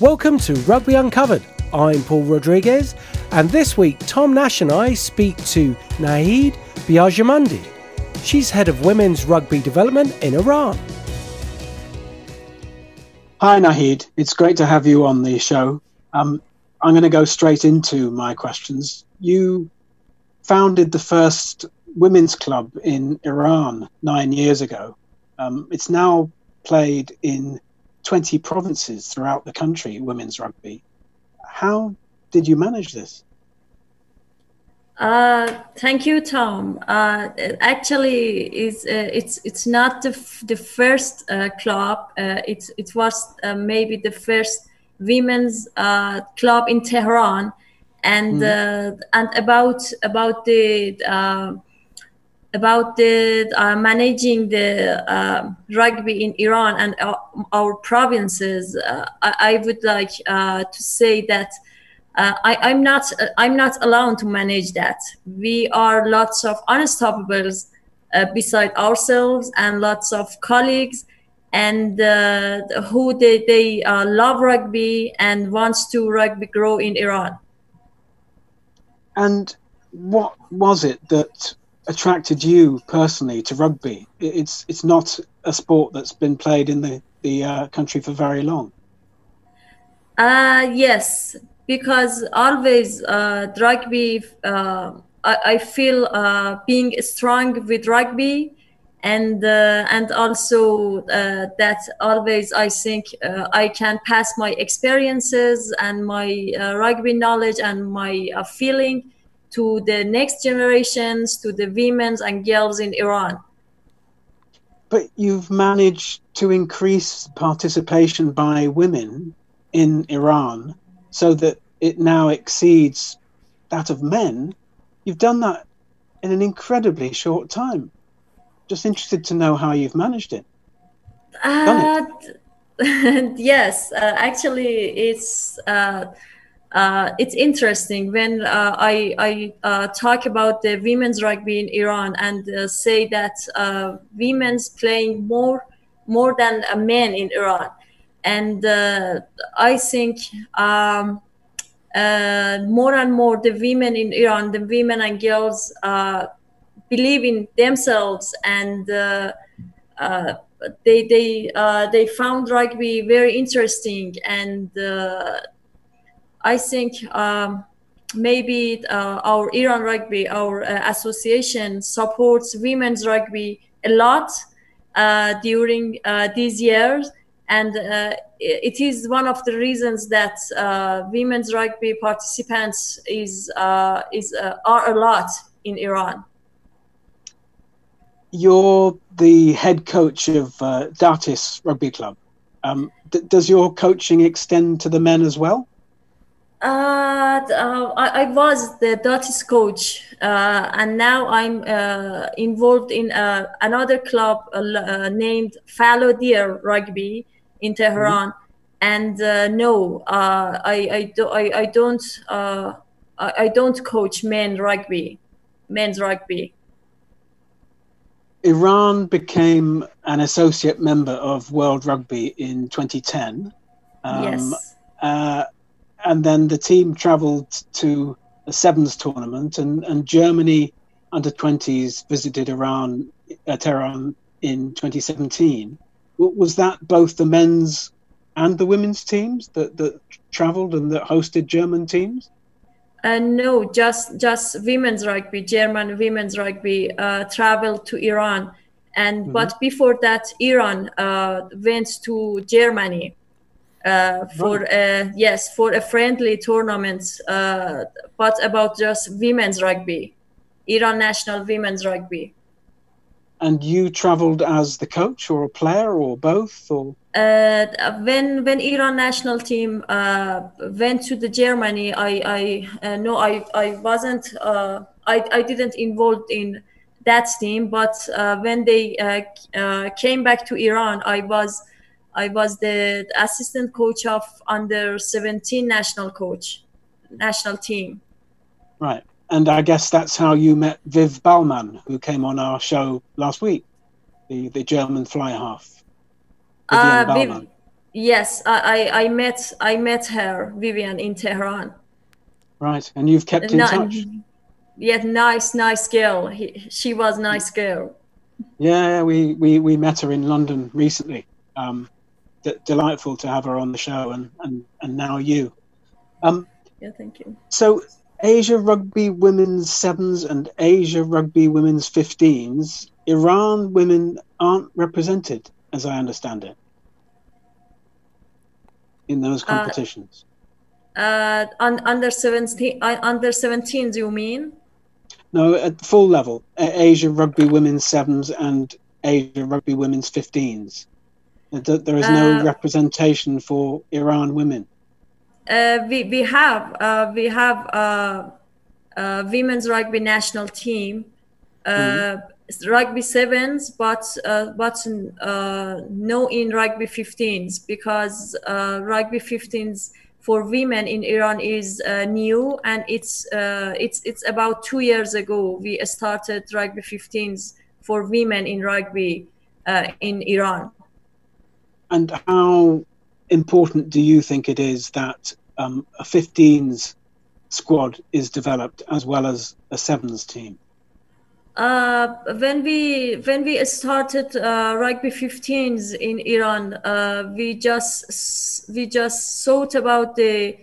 Welcome to Rugby Uncovered. I'm Paul Rodriguez, and this week Tom Nash and I speak to Nahid Biyarjomandi. She's head of women's rugby development in Iran. Hi, Nahid. It's great to have you on the show. Um, I'm going to go straight into my questions. You founded the first women's club in Iran nine years ago. Um, it's now played in 20 provinces throughout the country, women's rugby. How did you manage this? Uh, thank you, Tom. Uh, actually, it's uh, it's it's not the f- the first uh, club. Uh, it it was uh, maybe the first women's club in Tehran, and mm. and about about the about the uh, managing the uh, rugby in Iran and our, our provinces, uh, I, I, would like uh, to say that uh, I, am not I'm not alone to manage that. We are lots of unstoppables uh, beside ourselves and lots of colleagues and who they, they love rugby and wants to rugby grow in Iran. And what was it that attracted you personally to rugby? It's it's not a sport that's been played in the the uh, country for very long. Uh, yes, because always uh, rugby. Uh, I, I, feel uh, being strong with rugby, and uh, and also uh, that always I think I can pass my experiences and my rugby knowledge and my feeling to the next generations, to the women and girls in Iran. But you've managed to increase participation by women in Iran so that it now exceeds that of men. You've done that in an incredibly short time. Just interested to know how you've managed it. Uh, it. yes, uh, actually, it's. Uh, uh, it's interesting when uh, I, I uh, talk about the women's rugby in Iran and uh, say that uh, women's playing more more than a men in Iran, and uh, I think um, more and more the women in Iran, the women and girls, believe in themselves and they they they found rugby very interesting and I think um, maybe uh, our Iran Rugby, our uh, association, supports women's rugby a lot uh, during uh, these years. And uh, it is one of the reasons that uh, women's rugby participants is, is are a lot in Iran. You're the head coach of Datis Rugby Club. Um, does your coaching extend to the men as well? Uh, uh, I, I, was the Datis coach, uh, and now I'm uh, involved in uh, another club uh, named Fallow Deer Rugby in Tehran. Mm-hmm. And no, I I, do, I, I don't I, I don't coach men rugby, men's rugby. Iran became an associate member of World Rugby in 2010. Um, yes and then the team travelled to a sevens tournament, and, and Germany under 20s visited Iran, uh, Tehran in 2017. Was that both the men's and the women's teams that, that travelled and that hosted German teams? Uh, no, just just women's rugby, German women's rugby uh, traveled to Iran, and mm-hmm. but before that, Iran uh, went to Germany uh, for uh, yes for a friendly tournament, uh, but about just women's rugby, Iran national women's rugby. And you traveled as the coach or a player or both, or uh, when when Iran national team uh, went to the Germany, I I uh, no I I wasn't I I didn't involved in that team, but when they came back to Iran, I was I was the assistant coach of under 17 national coach, national team. Right. And I guess that's how you met Viv Ballmann, who came on our show last week, the, the German fly half. Uh, Viv, Yes, I, I, I met I met her, Vivian, in Tehran. Right, and you've kept in No- touch. Yeah, nice, nice girl. He, she was nice girl. Yeah, we, we, we met her in London recently. Um, d- delightful to have her on the show, and, and, and now you. Um, Yeah, thank you. so, Asia Rugby Women's Sevens and Asia Rugby Women's 15s, Iran women aren't represented, as I understand it, in those competitions. Uh, un, under seventeen, uh, under 17s, you mean? No, at full level, Asia Rugby Women's Sevens and Asia Rugby Women's 15s. There there is no Uh, representation for Iran women. Uh, we we have uh, we have uh, uh, women's rugby national team, uh, rugby sevens, but uh, but uh, no in rugby 15s because uh, rugby 15s for women in Iran is uh, new and it's uh, it's it's about two years ago we started rugby 15s for women in rugby uh, in Iran. And how important do you think it is that um, a 15s squad is developed as well as a sevens team? Uh, when we when we started uh, rugby 15s in Iran, uh, we just we just thought about the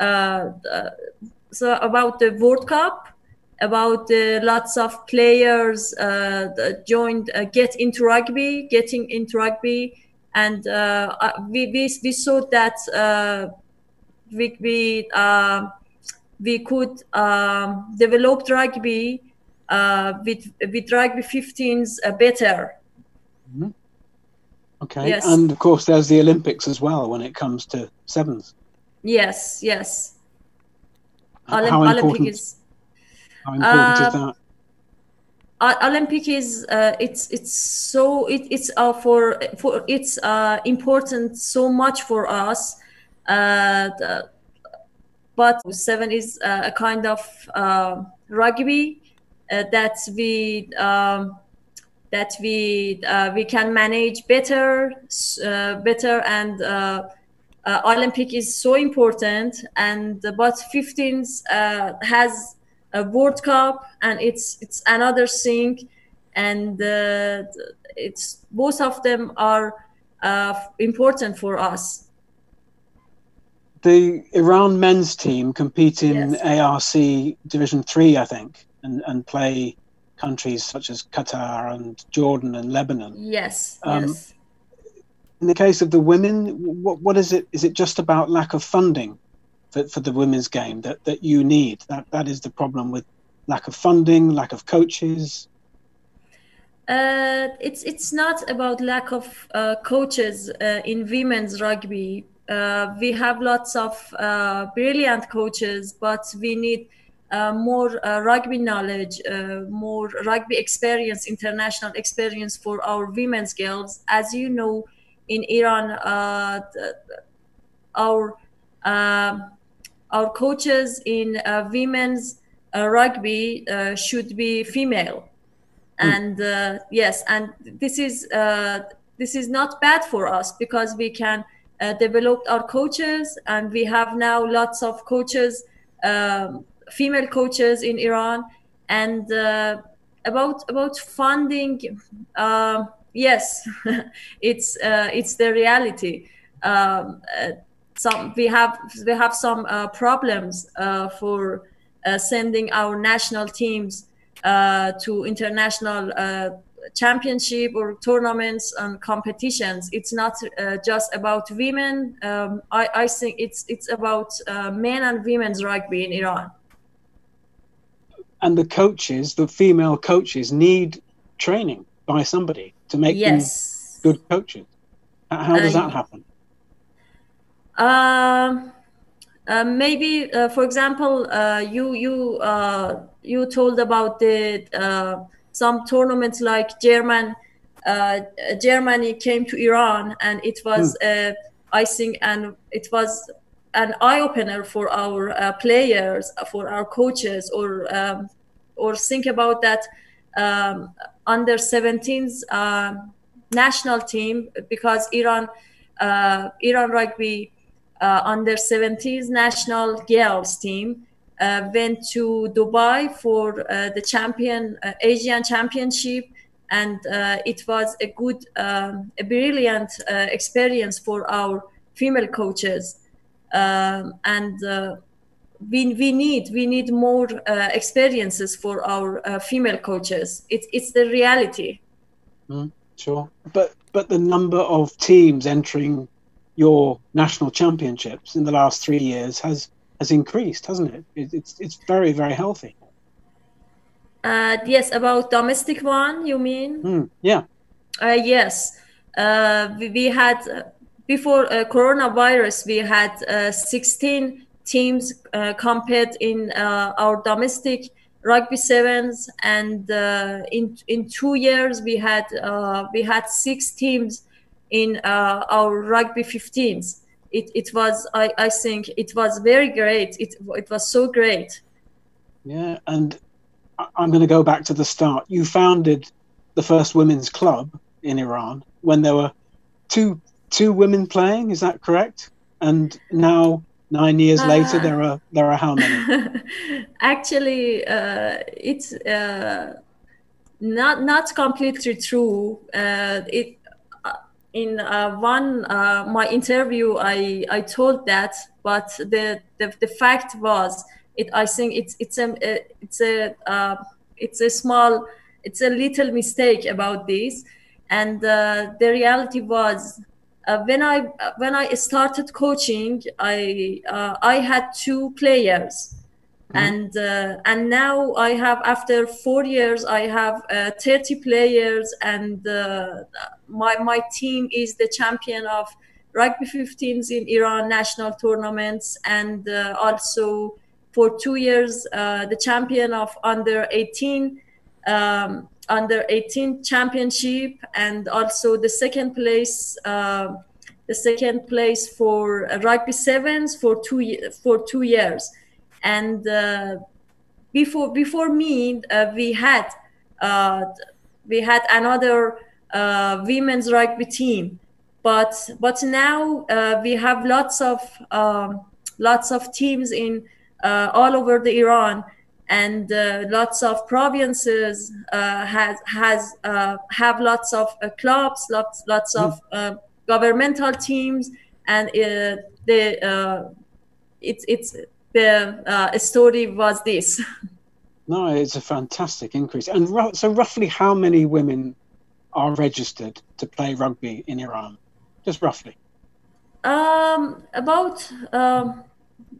uh, uh, so about the World Cup, about the lots of players uh, that joined uh, get into rugby, getting into rugby, and uh, uh, we, we we thought that uh, we we uh, we could um, develop rugby uh, with with rugby 15s uh, better. Okay. Yes. And of course, there's the Olympics as well when it comes to sevens. Yes, yes. How important, Olympic is how important is Uh, that? Olympic is uh, it's it's so it, it's uh, for for it's uh, important so much for us. Uh, but seven is uh, a kind of uh, rugby that we um, that we we can manage better better and Olympic is so important and but 15s uh, has a World Cup and it's it's another thing and uh, it's both of them are uh, important for us. The Iran men's team compete in Yes. ARC Division Three, I think, and, and play countries such as Qatar and Jordan and Lebanon. Yes, Um, yes. In the case of the women, what, what is it? Is it just about lack of funding for, for the women's game that, that you need? That that is the problem with lack of funding, lack of coaches. Uh, it's it's not about lack of uh, coaches uh, in women's rugby. Uh, we have lots of uh, brilliant coaches, but we need uh, more rugby knowledge, more rugby experience, international experience for our women's girls. As you know, in Iran, our our coaches in uh, women's uh, rugby uh, should be female. And uh, yes and this is uh, this is not bad for us because we can uh, develop our coaches and we have now lots of coaches um, female coaches in iran. And uh, about about funding uh, yes it's uh, it's the reality. Um, uh, some we have we have some uh, problems uh, for uh, sending our national teams uh, to international uh, championship or tournaments and competitions. It's not uh, just about women. Um, I, I think it's it's about uh, men and women's rugby in Iran. And the coaches, the female coaches, need training by somebody to make Yes. them good coaches. How does that happen? Um, uh, maybe, uh, for example, uh, you you uh, you told about the uh, some tournaments like German. Uh, Germany came to Iran, and it was, uh, I think, and it was an eye opener for our uh, players, for our coaches, or um, or think about that um, under 17s uh, national team because Iran uh, Iran rugby under 17s national girls team uh, went to Dubai for uh, the champion Asian championship, and it was a good, um, a brilliant experience for our female coaches. Um, and we, we need we need more uh, experiences for our uh, female coaches. It's it's the reality. Mm, sure, but but the number of teams entering your national championships in the last three years has has increased, hasn't it? it it's it's very very healthy. Uh, yes, about domestic one, you mean? Mm, yeah. Uh, yes, uh, we, we had before uh, coronavirus we had uh, 16 teams uh, compete in uh, our domestic rugby sevens, and uh, in in two years we had uh, we had six teams in uh, our rugby 15s. It, it was I, I think it was very great. It it was so great. Yeah, and I'm going to go back to the start. You founded the first women's club in Iran when there were two two women playing. Is that correct? And now nine years uh, later there are there are how many actually uh, it's uh, not not completely true uh, it in uh, one my interview i i told that but the the, the fact was it i think it's it's a it's a it's a small it's a little mistake about this and the reality was uh, when I uh, when I started coaching, I uh, I had two players. And uh, and now I have after four years I have uh, 30 players, and uh, my my team is the champion of rugby 15s in Iran national tournaments, and also for two years the champion of under 18. Um, under 18 championship and also the second place uh, the second place for rugby sevens for two for two years and uh, before before me uh, we had uh, we had another uh, women's rugby team. But but now uh, we have lots of um, lots of teams in all over the Iran. And uh, lots of provinces uh, has has uh, have lots of uh, clubs, lots lots of uh, governmental teams, and uh, the it's it's the story was this. No, it's a fantastic increase. And so, roughly, how many women are registered to play rugby in Iran? Just roughly. Um, about. Um,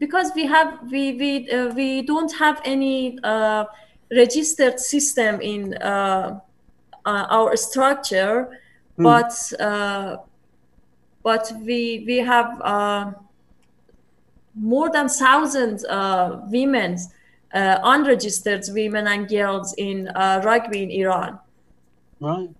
because we have we we uh, we don't have any uh, registered system in uh, uh our structure, mm. but uh, but we we have uh, more than thousand women, unregistered women and girls in rugby in Iran. Right,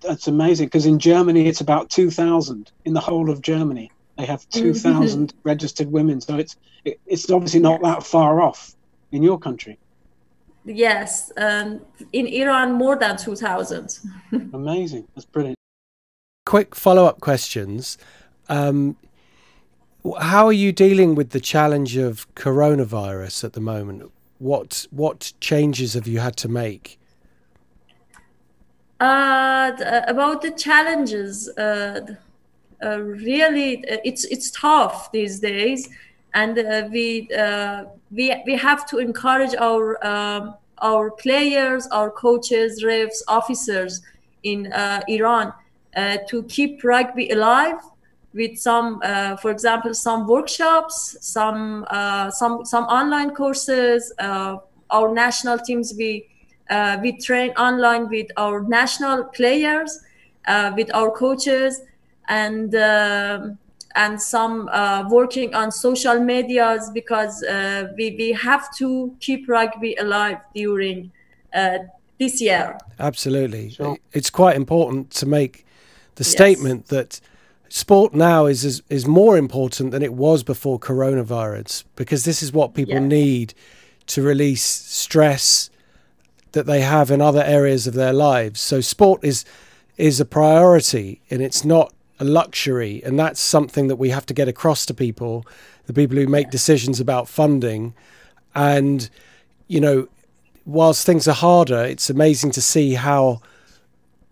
that's amazing. Because in Germany, it's about two thousand in the whole of Germany. They have mm-hmm. 2,000 registered women. So it's it's obviously not that far off in your country. Yes, um, in Iran, more than 2,000. Amazing. That's brilliant. Quick follow up questions. Um, how are you dealing with the challenge of coronavirus at the moment? What what changes have you had to make? Uh, about the challenges, uh, uh, really uh, it's it's tough these days, and uh, we we we have to encourage our um, our players, our coaches, refs, officers in Iran to keep rugby alive with some, uh, for example, some workshops, some uh, some some online courses. Uh, our national teams we we train online with our national players, with our coaches, and uh, and some uh, working on social medias because uh, we, we have to keep rugby alive during uh, this year. Absolutely. Sure. It's quite important to make the yes. statement that sport now is, is, is more important than it was before coronavirus because this is what people yes. need to release stress that they have in other areas of their lives. So sport is is a priority and it's not a luxury, and that's something that we have to get across to people, the people who make decisions about funding. And, you know, whilst things are harder, it's amazing to see how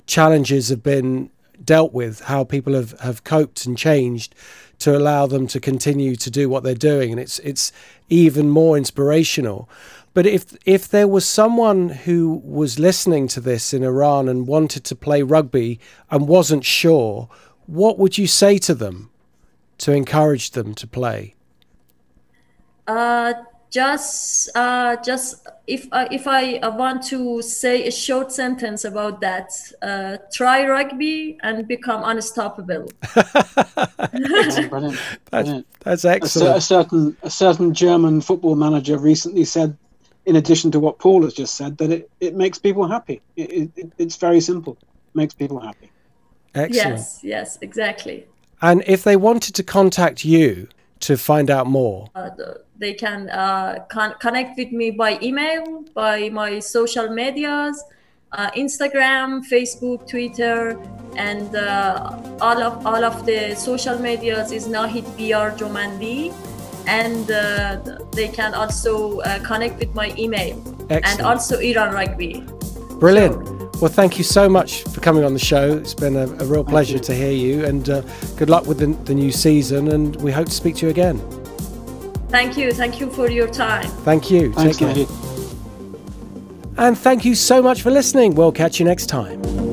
challenges have been dealt with, how people have, have coped and changed to allow them to continue to do what they're doing. And it's it's even more inspirational. But if if there was someone who was listening to this in Iran and wanted to play rugby and wasn't sure, what would you say to them to encourage them to play? Uh, just uh, just if uh, if I uh, want to say a short sentence about that, uh, try rugby and become unstoppable. brilliant, brilliant. That's, that's excellent. A, a, certain a certain German football manager recently said, in addition to what Paul has just said, that it, it makes people happy. It, it, it's very simple. It makes people happy. Excellent. Yes, yes, exactly. And if they wanted to contact you to find out more, uh, they can uh, con- connect with me by email, by my social medias, uh, Instagram, Facebook, Twitter, and uh, all of all of the social medias is Nahid Biyarjomandi, and uh, they can also uh, connect with my email Excellent. and also Iran Rugby. Brilliant. So, well, thank you so much for coming on the show. It's been a, a real pleasure to hear you, and uh, good luck with the, the new season. And we hope to speak to you again. Thank you. Thank you for your time. Thank you. Thanks, Take care. And thank you so much for listening. We'll catch you next time.